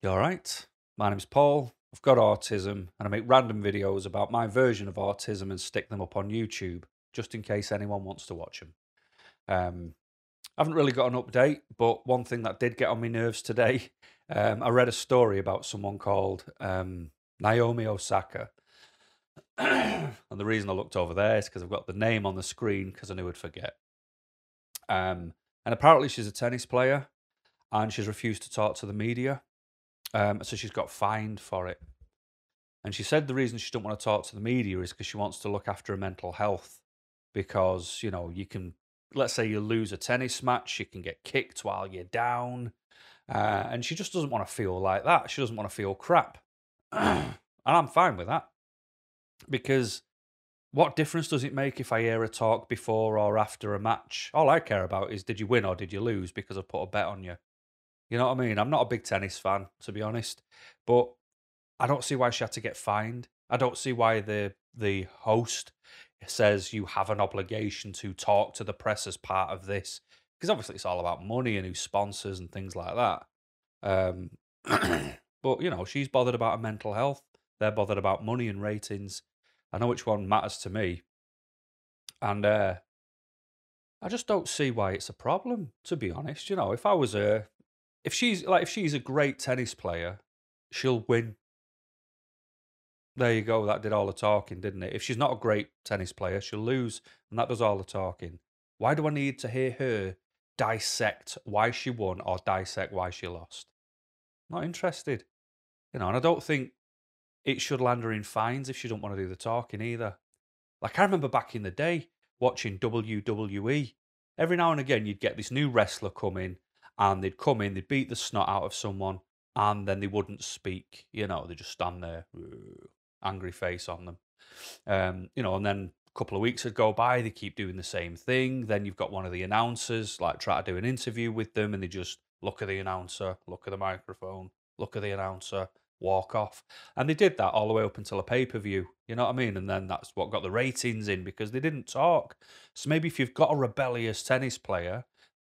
You all right? My name's Paul. I've got autism and I make random videos about my version of autism and stick them up on YouTube just in case anyone wants to watch them. Um, I haven't really got an update, but one thing that did get on my nerves today, um, I read a story about someone called um, Naomi Osaka. and the reason I looked over there is because I've got the name on the screen because I knew I'd forget. Um, and apparently she's a tennis player and she's refused to talk to the media. Um, so she's got fined for it. And she said the reason she doesn't want to talk to the media is because she wants to look after her mental health. Because, you know, you can, let's say you lose a tennis match, you can get kicked while you're down. Uh, and she just doesn't want to feel like that. She doesn't want to feel crap. and I'm fine with that. Because what difference does it make if I hear a talk before or after a match? All I care about is did you win or did you lose because I put a bet on you. You know what I mean? I'm not a big tennis fan, to be honest, but I don't see why she had to get fined. I don't see why the the host says you have an obligation to talk to the press as part of this, because obviously it's all about money and who sponsors and things like that. Um, but you know, she's bothered about her mental health. They're bothered about money and ratings. I know which one matters to me, and uh, I just don't see why it's a problem. To be honest, you know, if I was her, if she's like if she's a great tennis player, she'll win. There you go. That did all the talking, didn't it? If she's not a great tennis player, she'll lose, and that does all the talking. Why do I need to hear her dissect why she won or dissect why she lost? Not interested. You know, and I don't think it should land her in fines if she don't want to do the talking either. Like I remember back in the day watching WWE. Every now and again, you'd get this new wrestler come in and they'd come in, they'd beat the snot out of someone, and then they wouldn't speak. You know, they just stand there, angry face on them. Um, you know, and then a couple of weeks would go by, they keep doing the same thing. Then you've got one of the announcers like try to do an interview with them, and they just look at the announcer, look at the microphone, look at the announcer, walk off. And they did that all the way up until a pay per view. You know what I mean? And then that's what got the ratings in because they didn't talk. So maybe if you've got a rebellious tennis player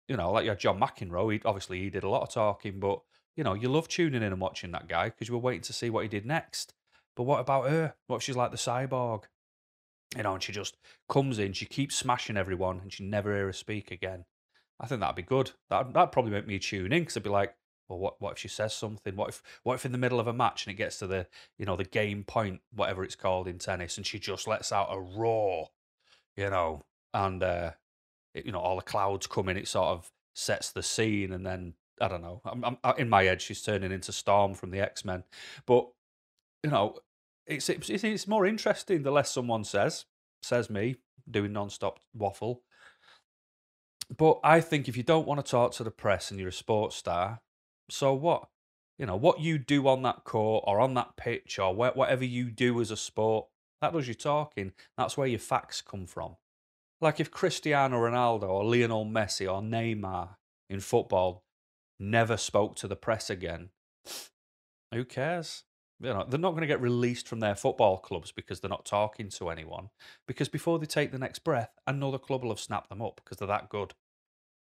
you know, like you had John McEnroe. He, obviously, he did a lot of talking, but you know, you love tuning in and watching that guy because you were waiting to see what he did next. But what about her? What if she's like the cyborg? You know, and she just comes in, she keeps smashing everyone, and she never hear her speak again. I think that'd be good. That that'd probably make me tune in because I'd be like, well, what what if she says something? What if what if in the middle of a match and it gets to the you know the game point, whatever it's called in tennis, and she just lets out a roar, you know, and uh, you know, all the clouds come in, it sort of sets the scene, and then I don't know. I'm, I'm in my head, she's turning into Storm from the X Men, but you know, it's, it's it's more interesting the less someone says. Says me doing non-stop waffle. But I think if you don't want to talk to the press and you're a sports star, so what? You know, what you do on that court or on that pitch or whatever you do as a sport, that does your talking. That's where your facts come from. Like if Cristiano Ronaldo or Lionel Messi or Neymar in football never spoke to the press again, who cares? You know, they're not going to get released from their football clubs because they're not talking to anyone. Because before they take the next breath, another club will have snapped them up because they're that good.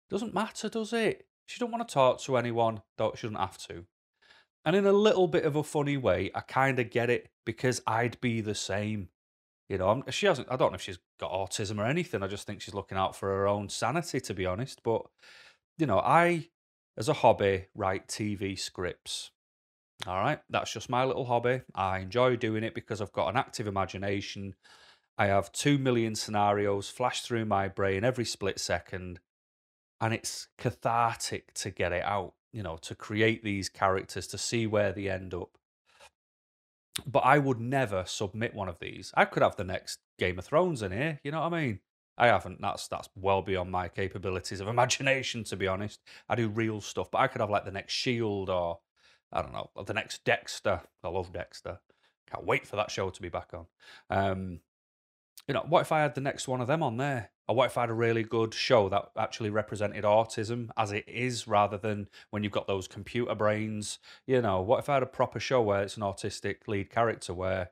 Doesn't matter, does it? She don't want to talk to anyone, though she doesn't have to. And in a little bit of a funny way, I kind of get it because I'd be the same. You know, she hasn't. I don't know if she's got autism or anything. I just think she's looking out for her own sanity, to be honest. But you know, I, as a hobby, write TV scripts. All right, that's just my little hobby. I enjoy doing it because I've got an active imagination. I have two million scenarios flash through my brain every split second, and it's cathartic to get it out. You know, to create these characters, to see where they end up but I would never submit one of these. I could have the next Game of Thrones in here. You know what I mean? I haven't. That's that's well beyond my capabilities of imagination, to be honest. I do real stuff, but I could have like the next Shield or I don't know, the next Dexter. I love Dexter. Can't wait for that show to be back on. Um, you know, what if I had the next one of them on there? Or what if I had a really good show that actually represented autism as it is rather than when you've got those computer brains? You know, what if I had a proper show where it's an autistic lead character where,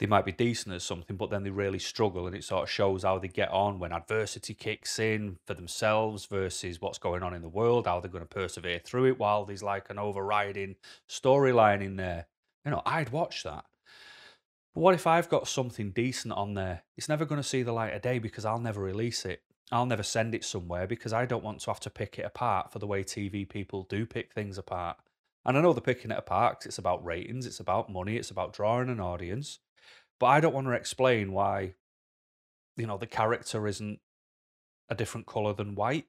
they might be decent at something, but then they really struggle, and it sort of shows how they get on when adversity kicks in for themselves versus what's going on in the world, how they're going to persevere through it. While there's like an overriding storyline in there, you know, I'd watch that. But what if I've got something decent on there? It's never going to see the light of day because I'll never release it. I'll never send it somewhere because I don't want to have to pick it apart for the way TV people do pick things apart. And I know they're picking it apart because it's about ratings, it's about money, it's about drawing an audience. But I don't want to explain why, you know, the character isn't a different color than white,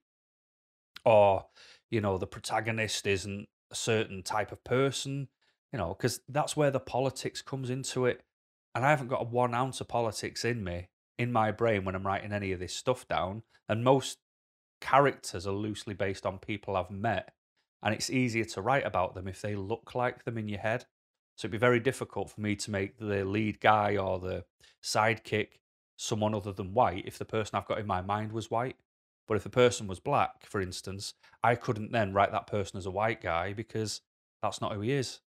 or you know, the protagonist isn't a certain type of person. You know, because that's where the politics comes into it. And I haven't got a one ounce of politics in me, in my brain, when I'm writing any of this stuff down. And most characters are loosely based on people I've met. And it's easier to write about them if they look like them in your head. So it'd be very difficult for me to make the lead guy or the sidekick someone other than white if the person I've got in my mind was white. But if the person was black, for instance, I couldn't then write that person as a white guy because that's not who he is.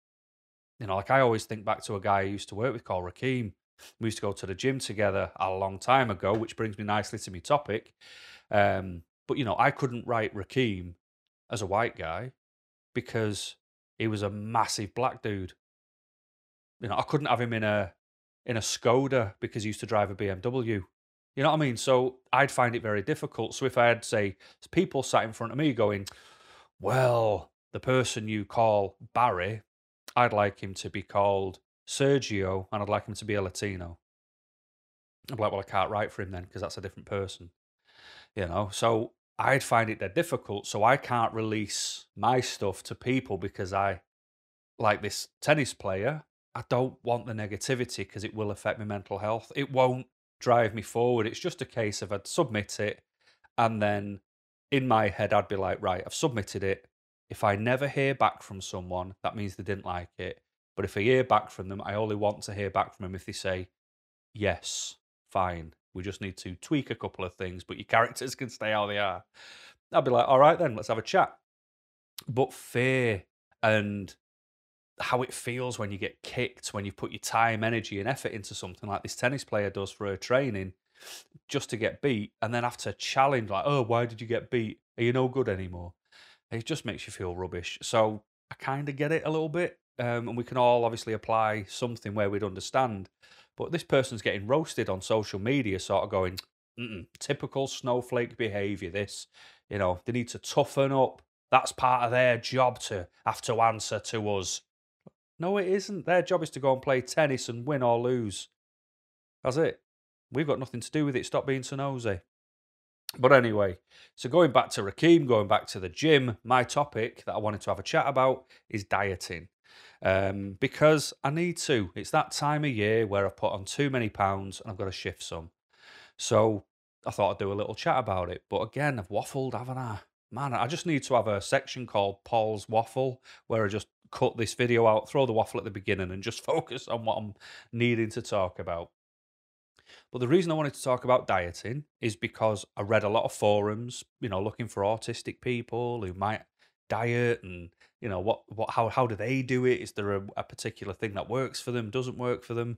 You know, like I always think back to a guy I used to work with called Rakeem. We used to go to the gym together a long time ago, which brings me nicely to my topic. Um, but you know, I couldn't write Rakeem as a white guy because he was a massive black dude you know, I couldn't have him in a in a Skoda because he used to drive a BMW. You know what I mean? So I'd find it very difficult. So if I had say people sat in front of me going, "Well, the person you call Barry, I'd like him to be called Sergio, and I'd like him to be a Latino." I'm like, "Well, I can't write for him then because that's a different person." You know, so I'd find it that difficult. So I can't release my stuff to people because I like this tennis player I don't want the negativity because it will affect my mental health. It won't drive me forward. It's just a case of I'd submit it and then in my head I'd be like, right, I've submitted it. If I never hear back from someone, that means they didn't like it. But if I hear back from them, I only want to hear back from them if they say, yes, fine. We just need to tweak a couple of things, but your characters can stay how they are. I'd be like, all right, then, let's have a chat. But fear and how it feels when you get kicked, when you put your time, energy, and effort into something like this tennis player does for her training, just to get beat, and then have to challenge like, "Oh, why did you get beat? Are you no good anymore?" It just makes you feel rubbish. So I kind of get it a little bit, um, and we can all obviously apply something where we'd understand. But this person's getting roasted on social media, sort of going, typical snowflake behaviour. This, you know, they need to toughen up. That's part of their job to have to answer to us. No, it isn't. Their job is to go and play tennis and win or lose. That's it. We've got nothing to do with it. Stop being so nosy. But anyway, so going back to Rakim, going back to the gym, my topic that I wanted to have a chat about is dieting. Um, because I need to. It's that time of year where I've put on too many pounds and I've got to shift some. So I thought I'd do a little chat about it. But again, I've waffled, haven't I? Man, I just need to have a section called Paul's Waffle where I just cut this video out, throw the waffle at the beginning, and just focus on what I'm needing to talk about. But the reason I wanted to talk about dieting is because I read a lot of forums, you know, looking for autistic people who might diet and you know what what how how do they do it is there a, a particular thing that works for them doesn't work for them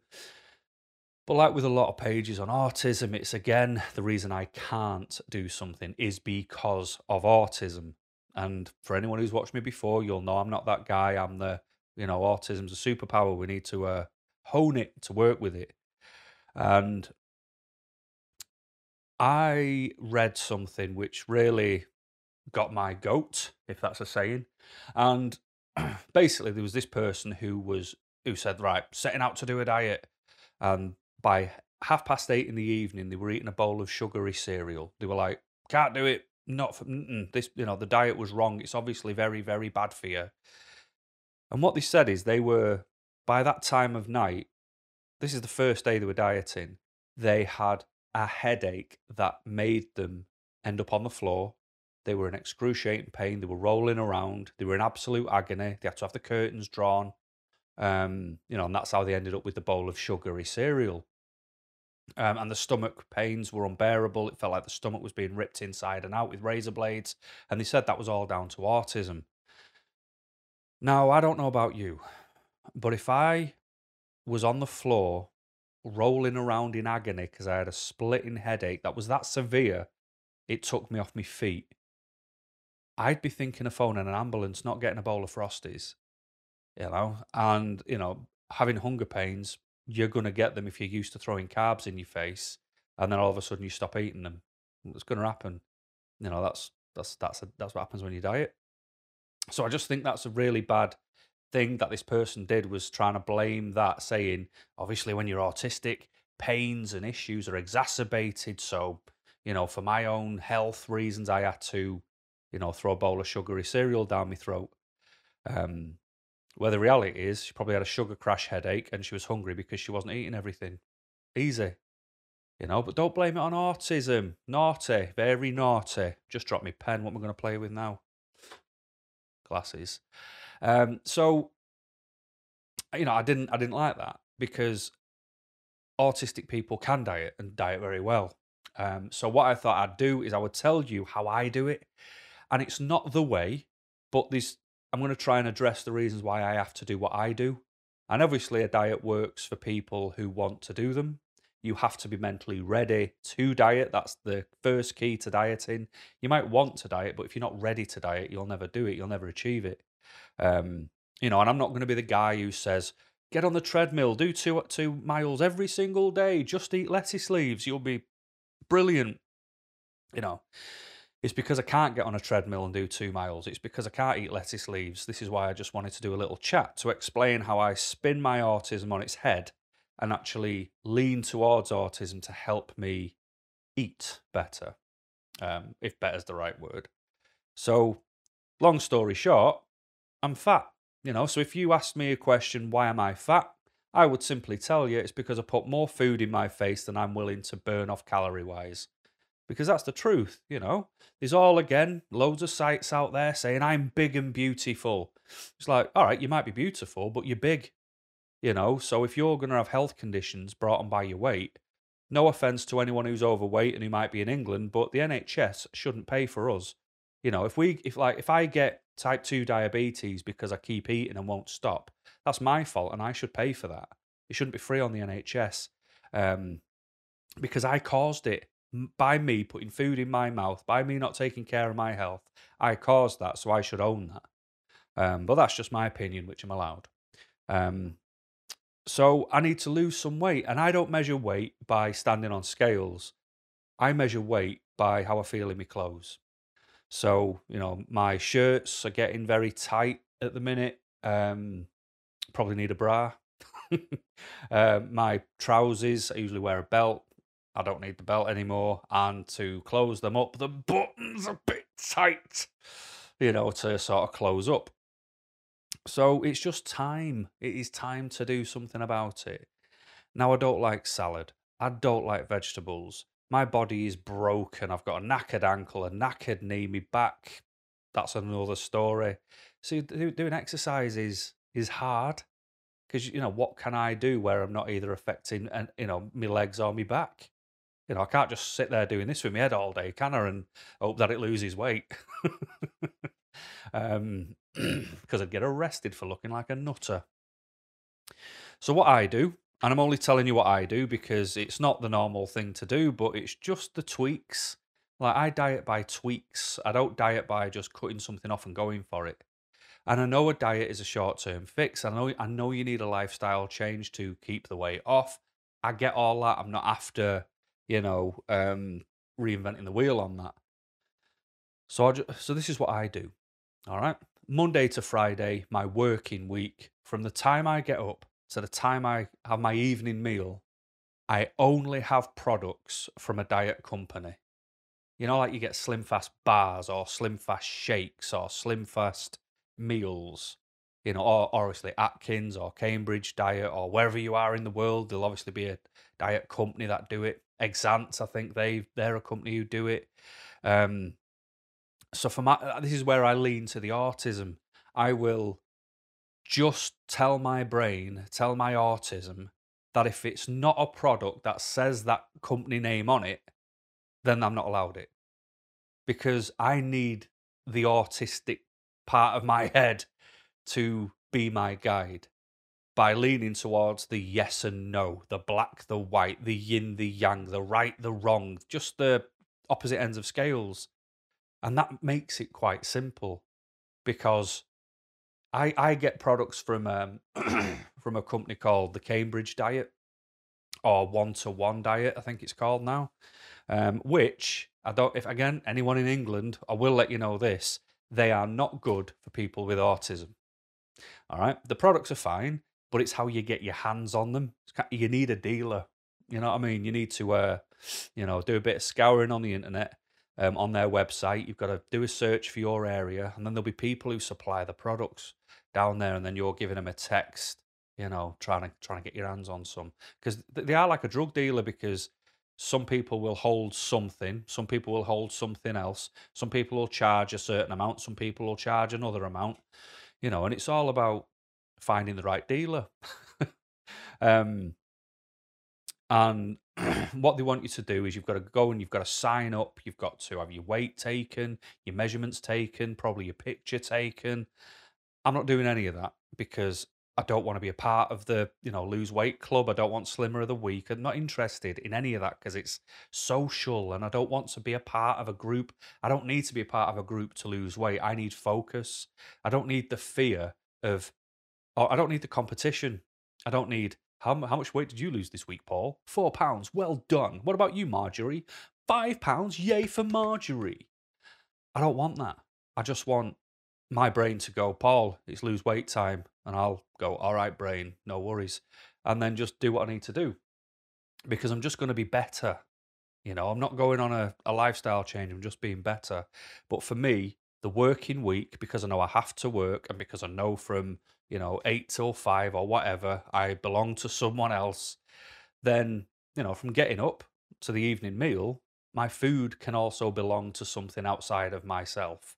but like with a lot of pages on autism it's again the reason i can't do something is because of autism and for anyone who's watched me before, you'll know I'm not that guy. I'm the, you know, autism's a superpower. We need to uh, hone it to work with it. And I read something which really got my goat, if that's a saying. And basically, there was this person who was who said, right, setting out to do a diet, and by half past eight in the evening, they were eating a bowl of sugary cereal. They were like, can't do it not for this you know the diet was wrong it's obviously very very bad for you and what they said is they were by that time of night this is the first day they were dieting they had a headache that made them end up on the floor they were in excruciating pain they were rolling around they were in absolute agony they had to have the curtains drawn um, you know and that's how they ended up with the bowl of sugary cereal um, and the stomach pains were unbearable. It felt like the stomach was being ripped inside and out with razor blades. And they said that was all down to autism. Now, I don't know about you, but if I was on the floor rolling around in agony because I had a splitting headache that was that severe, it took me off my feet. I'd be thinking of phoning an ambulance, not getting a bowl of Frosties, you know, and, you know, having hunger pains, you're going to get them if you're used to throwing carbs in your face and then all of a sudden you stop eating them. It's going to happen. You know, that's, that's, that's, a, that's what happens when you diet. So I just think that's a really bad thing that this person did was trying to blame that, saying, obviously, when you're autistic, pains and issues are exacerbated. So, you know, for my own health reasons, I had to, you know, throw a bowl of sugary cereal down my throat. Um, where the reality is, she probably had a sugar crash headache and she was hungry because she wasn't eating everything. Easy. You know, but don't blame it on autism. Naughty, very naughty. Just drop me pen. What am I going to play with now? Glasses. Um, so, you know, I didn't, I didn't like that because autistic people can diet and diet very well. Um, so what I thought I'd do is I would tell you how I do it, and it's not the way, but this I'm going to try and address the reasons why I have to do what I do. And obviously, a diet works for people who want to do them. You have to be mentally ready to diet. That's the first key to dieting. You might want to diet, but if you're not ready to diet, you'll never do it. You'll never achieve it. Um, you know, and I'm not going to be the guy who says, get on the treadmill, do two two miles every single day, just eat lettuce leaves, you'll be brilliant. You know, it's because I can't get on a treadmill and do two miles. It's because I can't eat lettuce leaves. This is why I just wanted to do a little chat to explain how I spin my autism on its head and actually lean towards autism to help me eat better, um, if better is the right word. So, long story short, I'm fat. You know, so if you ask me a question, why am I fat? I would simply tell you it's because I put more food in my face than I'm willing to burn off calorie wise. Because that's the truth, you know. There's all again loads of sites out there saying I'm big and beautiful. It's like, all right, you might be beautiful, but you're big. You know, so if you're going to have health conditions brought on by your weight, no offense to anyone who's overweight and who might be in England, but the NHS shouldn't pay for us. You know, if we if like if I get type 2 diabetes because I keep eating and won't stop. That's my fault and I should pay for that. It shouldn't be free on the NHS um, because I caused it by me putting food in my mouth, by me not taking care of my health. I caused that, so I should own that. Um, but that's just my opinion, which I'm allowed. Um, so I need to lose some weight, and I don't measure weight by standing on scales. I measure weight by how I feel in my clothes. So, you know, my shirts are getting very tight at the minute. Um, probably need a bra. uh, my trousers, I usually wear a belt. I don't need the belt anymore. And to close them up, the button's are a bit tight, you know, to sort of close up. So it's just time. It is time to do something about it. Now, I don't like salad. I don't like vegetables my body is broken. I've got a knackered ankle, a knackered knee, my back. That's another story. So doing exercise is is hard because you know what can I do where I'm not either affecting and you know my legs or my back. You know I can't just sit there doing this with my head all day, can I? And hope that it loses weight. um, because I'd get arrested for looking like a nutter. So what I do and I'm only telling you what I do because it's not the normal thing to do, but it's just the tweaks. Like I diet by tweaks. I don't diet by just cutting something off and going for it. And I know a diet is a short-term fix. I know I know you need a lifestyle change to keep the weight off. I get all that. I'm not after, you know, um, reinventing the wheel on that. So just, so this is what I do. All right. Monday to Friday, my working week, from the time I get up to the time I have my evening meal, I only have products from a diet company. You know, like you get Slim Fast bars or Slim Fast shakes or Slim Fast meals, you know, or, or obviously Atkins or Cambridge Diet or wherever you are in the world, there'll obviously be a diet company that do it. Exant, I think they they're a company who do it. Um, so for my, this is where I lean to the autism. I will just tell my brain, tell my autism that if it's not a product that says that company name on it, then I'm not allowed it. Because I need the autistic part of my head to be my guide. by leaning towards the yes and no, the black, the white, the yin, the yang, the right, the wrong, just the opposite ends of scales. And that makes it quite simple because I I get products from um, from a company called the Cambridge Diet or One to One Diet, I think it's called now. Um, which I don't. If again anyone in England, I will let you know this: they are not good for people with autism. All right, the products are fine, but it's how you get your hands on them. You need a dealer. You know what I mean? You need to, uh, you know, do a bit of scouring on the internet, um, on their website. You've got to do a search for your area, and then there'll be people who supply the products down there, and then you're giving them a text, you know, trying to trying to get your hands on some because they are like a drug dealer because some people will hold something, some people will hold something else, some people will charge a certain amount, some people will charge another amount, you know, and it's all about finding the right dealer. um, and what they want you to do is you've got to go and you've got to sign up. You've got to have your weight taken, your measurements taken, probably your picture taken. I'm not doing any of that because I don't want to be a part of the, you know, lose weight club. I don't want slimmer of the week. I'm not interested in any of that because it's social and I don't want to be a part of a group. I don't need to be a part of a group to lose weight. I need focus. I don't need the fear of, or I don't need the competition. I don't need, how, how much weight did you lose this week, Paul? Four pounds. Well done. What about you, Marjorie? Five pounds. Yay for Marjorie. I don't want that. I just want my brain to go, Paul, it's lose weight time. And I'll go, all right, brain, no worries. And then just do what I need to do because I'm just going to be better. You know, I'm not going on a, a lifestyle change, I'm just being better. But for me, the working week, because I know I have to work and because I know from, you know, eight till five or whatever, I belong to someone else, then, you know, from getting up to the evening meal, my food can also belong to something outside of myself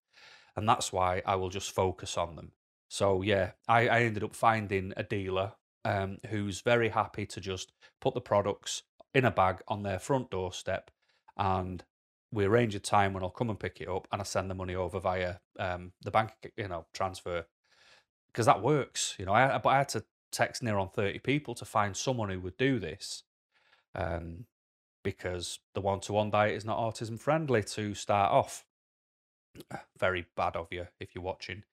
and that's why I will just focus on them. So yeah, I, I ended up finding a dealer um, who's very happy to just put the products in a bag on their front doorstep, and we arrange a time when I'll come and pick it up, and I send the money over via um, the bank, you know, transfer, because that works. You know, I but I had to text near on thirty people to find someone who would do this, um, because the one-to-one diet is not autism friendly to start off very bad of you if you're watching.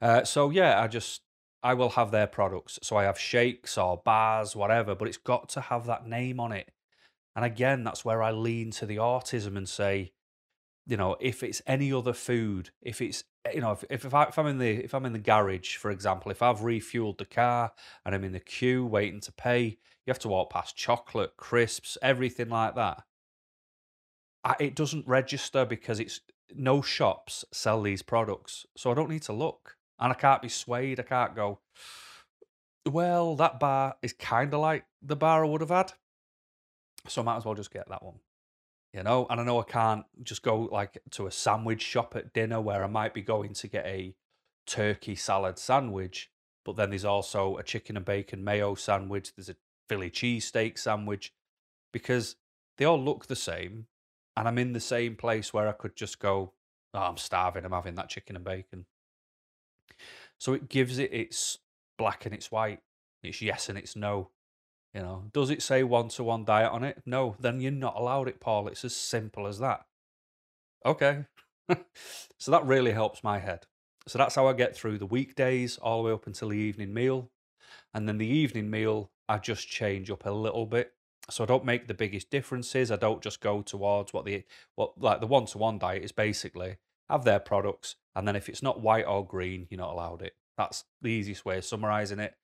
Uh, so yeah, I just I will have their products. So I have shakes or bars, whatever, but it's got to have that name on it. And again, that's where I lean to the autism and say, you know, if it's any other food, if it's you know, if if, I, if I'm in the if I'm in the garage, for example, if I've refueled the car and I'm in the queue waiting to pay, you have to walk past chocolate, crisps, everything like that. I, it doesn't register because it's no shops sell these products, so I don't need to look. And I can't be swayed. I can't go, well, that bar is kind of like the bar I would have had. So I might as well just get that one. You know, and I know I can't just go like to a sandwich shop at dinner where I might be going to get a turkey salad sandwich, but then there's also a chicken and bacon mayo sandwich, there's a Philly cheesesteak sandwich, because they all look the same and I'm in the same place where I could just go, oh, I'm starving, I'm having that chicken and bacon. So it gives it its black and its white, it's yes and it's no. You know, does it say one to one diet on it? No, then you're not allowed it, Paul. It's as simple as that. Okay. so that really helps my head. So that's how I get through the weekdays all the way up until the evening meal. And then the evening meal, I just change up a little bit so I don't make the biggest differences. I don't just go towards what the what like the one to one diet is basically have their products, and then if it's not white or green, you're not allowed it. That's the easiest way of summarizing it.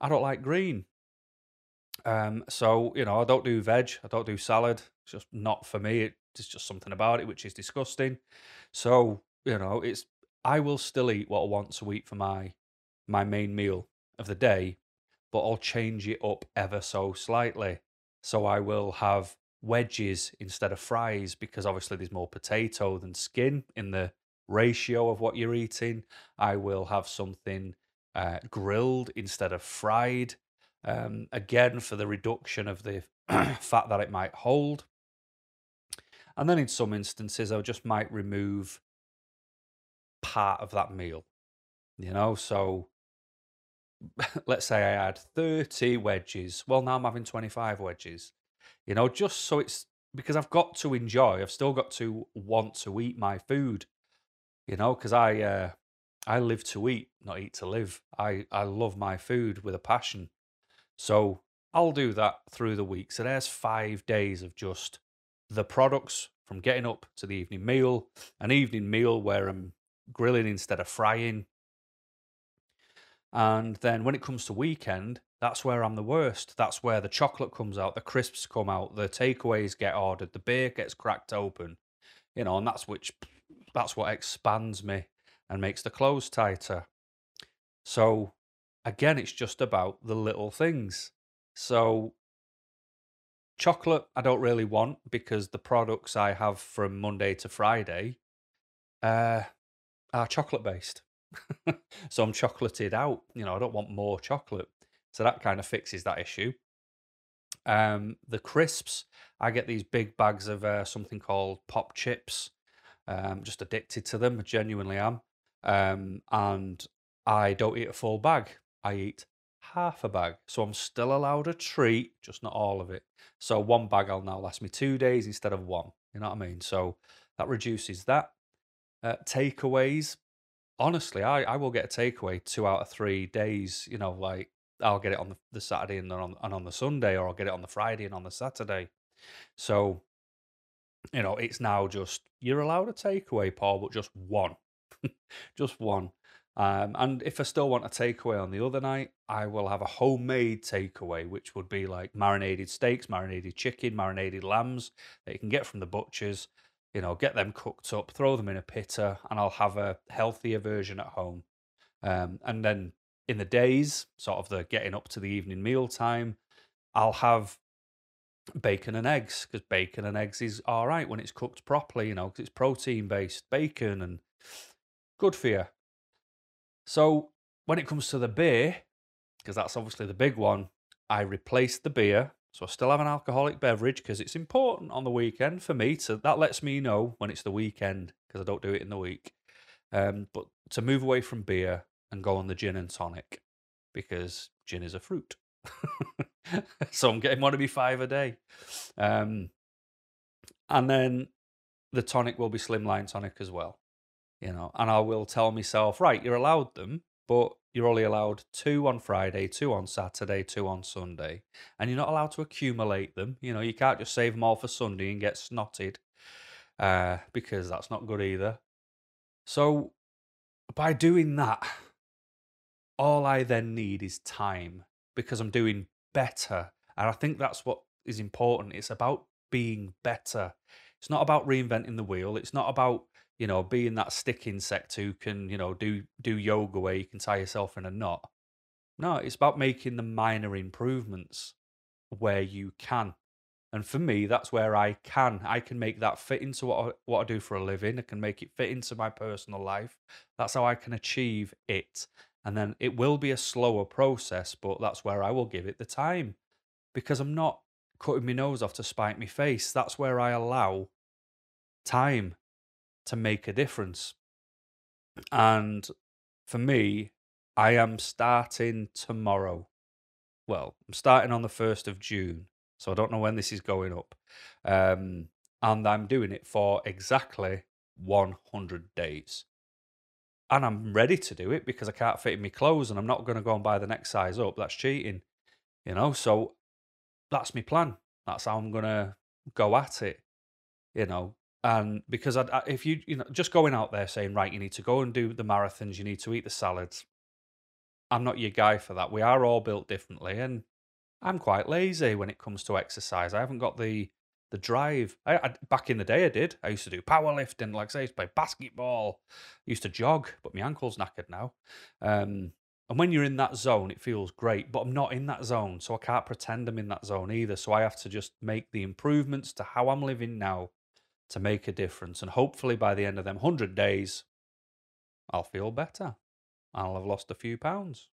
I don't like green. Um, so you know, I don't do veg, I don't do salad. It's just not for me. It's just something about it which is disgusting. So you know, it's I will still eat what I want to eat for my my main meal of the day, but I'll change it up ever so slightly. So I will have wedges instead of fries because obviously there's more potato than skin in the ratio of what you're eating. I will have something uh, grilled instead of fried. Um, again, for the reduction of the fat that it might hold. And then in some instances, I just might remove part of that meal, you know. So let's say I had 30 wedges. Well, now I'm having 25 wedges. You know, just so it's because I've got to enjoy, I've still got to want to eat my food. You know, because I uh, I live to eat, not eat to live. I, I love my food with a passion. So I'll do that through the week. So there's five days of just the products from getting up to the evening meal, an evening meal where I'm grilling instead of frying. And then when it comes to weekend, that's where I'm the worst. That's where the chocolate comes out, the crisps come out, the takeaways get ordered, the beer gets cracked open. You know, and that's which that's what expands me and makes the clothes tighter. So again, it's just about the little things. So chocolate I don't really want because the products I have from Monday to Friday uh, are chocolate based. so I'm chocolated out. You know, I don't want more chocolate. So that kind of fixes that issue. Um, the crisps, I get these big bags of uh, something called Popchips. Um, just addicted to them. I genuinely am. Um, and I don't eat a full bag. I eat half a bag. So I'm still allowed a treat, just not all of it. So one bag will now last me two days instead of one. You know what I mean? So that reduces that. Uh, takeaways. Honestly, I, I will get a takeaway two out of three days. You know, like I'll get it on the, the Saturday and then on, and on the Sunday, or I'll get it on the Friday and on the Saturday. So, you know, it's now just you're allowed a takeaway, Paul, but just one. just one. Um, and if I still want a takeaway on the other night, I will have a homemade takeaway, which would be like marinated steaks, marinated chicken, marinated lambs that you can get from the butchers. You know, get them cooked up, throw them in a pitta, and I'll have a healthier version at home. Um, and then in the days, sort of the getting up to the evening meal time, I'll have bacon and eggs because bacon and eggs is all right when it's cooked properly, you know, because it's protein based bacon and good for you. So when it comes to the beer, because that's obviously the big one, I replaced the beer. So I still have an alcoholic beverage because it's important on the weekend for me to that lets me know when it's the weekend because I don't do it in the week. Um, but to move away from beer and go on the gin and tonic because gin is a fruit. so I'm getting one to be five a day. Um, and then the tonic will be slimline tonic as well you know, and I will tell myself, right, you're allowed them, but you're only allowed two on Friday, two on Saturday, two on Sunday, and you're not allowed to accumulate them. You know, you can't just save them all for Sunday and get snotted uh, because that's not good either. So, by doing that, all I then need is time because I'm doing better. And I think that's what is important. It's about being better. It's not about reinventing the wheel. It's not about you know, being that stick insect who can, you know, do do yoga where you can tie yourself in a knot. No, it's about making the minor improvements where you can. And for me, that's where I can. I can make that fit into what I, what I do for a living. I can make it fit into my personal life. That's how I can achieve it. And then it will be a slower process, but that's where I will give it the time because I'm not cutting my nose off to spite my face. That's where I allow time to make a difference. And for me, I am starting tomorrow. Well, I'm starting on the 1st of June. So I don't know when this is going up. Um, and I'm doing it for exactly 100 days. And I'm ready to do it because I can't fit in my clothes and I'm not going to go and buy the next size up. That's cheating, you know? So that's my plan. That's how I'm going to go at it, you know? And because I, I, if you you know just going out there saying right you need to go and do the marathons you need to eat the salads. I'm not your guy for that. We are all built differently and i'm quite lazy when it comes to exercise. I haven't got the the drive. I, I back in the day i did. I used to do powerlifting like I say I used to play basketball I used to jog but my ankle's knackered now. Um, and when you're in that zone it feels great but i'm not in that zone so i can't pretend i'm in that zone either. So i have to just make the improvements to how i'm living now to make a difference. And hopefully by the end of them 100 days, I'll feel better. I'll have lost a few pounds.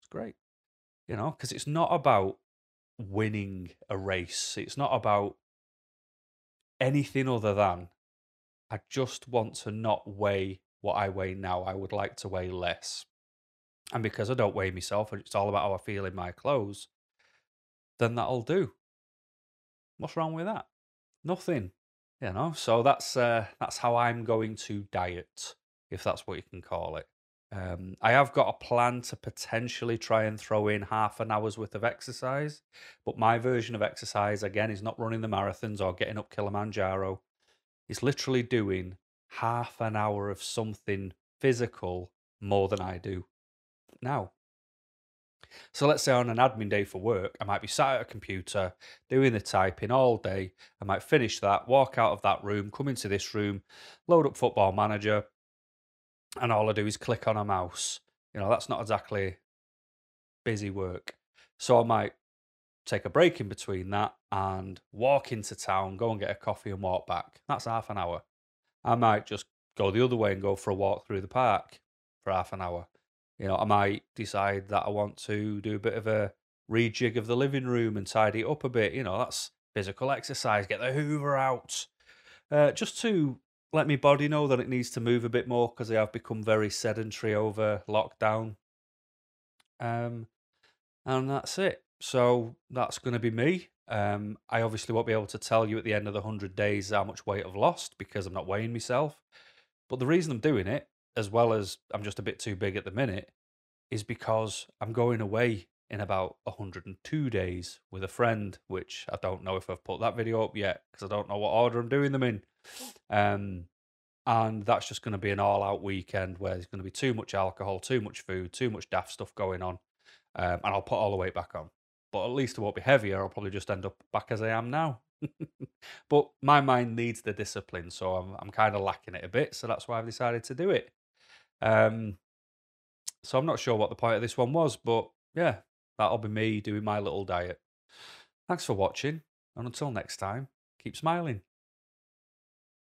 It's great. You know, because it's not about winning a race, it's not about anything other than I just want to not weigh what I weigh now. I would like to weigh less. and because I don't weigh myself it's all about how I feel in my clothes, then that'll do. What's wrong with that? Nothing. You know, so that's uh, that's how I'm going to diet, if that's what you can call it. Um, I have got a plan to potentially try and throw in half an hour's worth of exercise, but my version of exercise again is not running the marathons or getting up Kilimanjaro. It's literally doing half an hour of something physical more than I do now. So let's say on an admin day for work, I might be sat at a computer doing the typing all day. I might finish that, walk out of that room, come into this room, load up Football Manager, and all I do is click on a mouse. You know, that's not exactly busy work. So I might take a break in between that and walk into town, go and get a coffee and walk back. That's half an hour. I might just go the other way and go for a walk through the park for half an hour. You know, I might decide that I want to do a bit of a rejig of the living room and tidy it up a bit. You know, that's physical exercise. Get the Hoover out. Uh, just to let my body know that it needs to move a bit more because I have become very sedentary over lockdown. Um, and that's it. So that's going to be me. Um, I obviously won't be able to tell you at the end of the 100 days how much weight I've lost because I'm not weighing myself. But the reason I'm doing it, as well as I'm just a bit too big at the minute, is because I'm going away in about 102 days with a friend, which I don't know if I've put that video up yet because I don't know what order I'm doing them in. Um, and that's just going to be an all out weekend where there's going to be too much alcohol, too much food, too much daft stuff going on. Um, and I'll put all the weight back on. But at least it won't be heavier. I'll probably just end up back as I am now. but my mind needs the discipline, so I'm, I'm kind of lacking it a bit. So that's why I've decided to do it. Um, so I'm not sure what the point of this one was, but yeah, that'll be me doing my little diet. Thanks for watching, and until next time, keep smiling.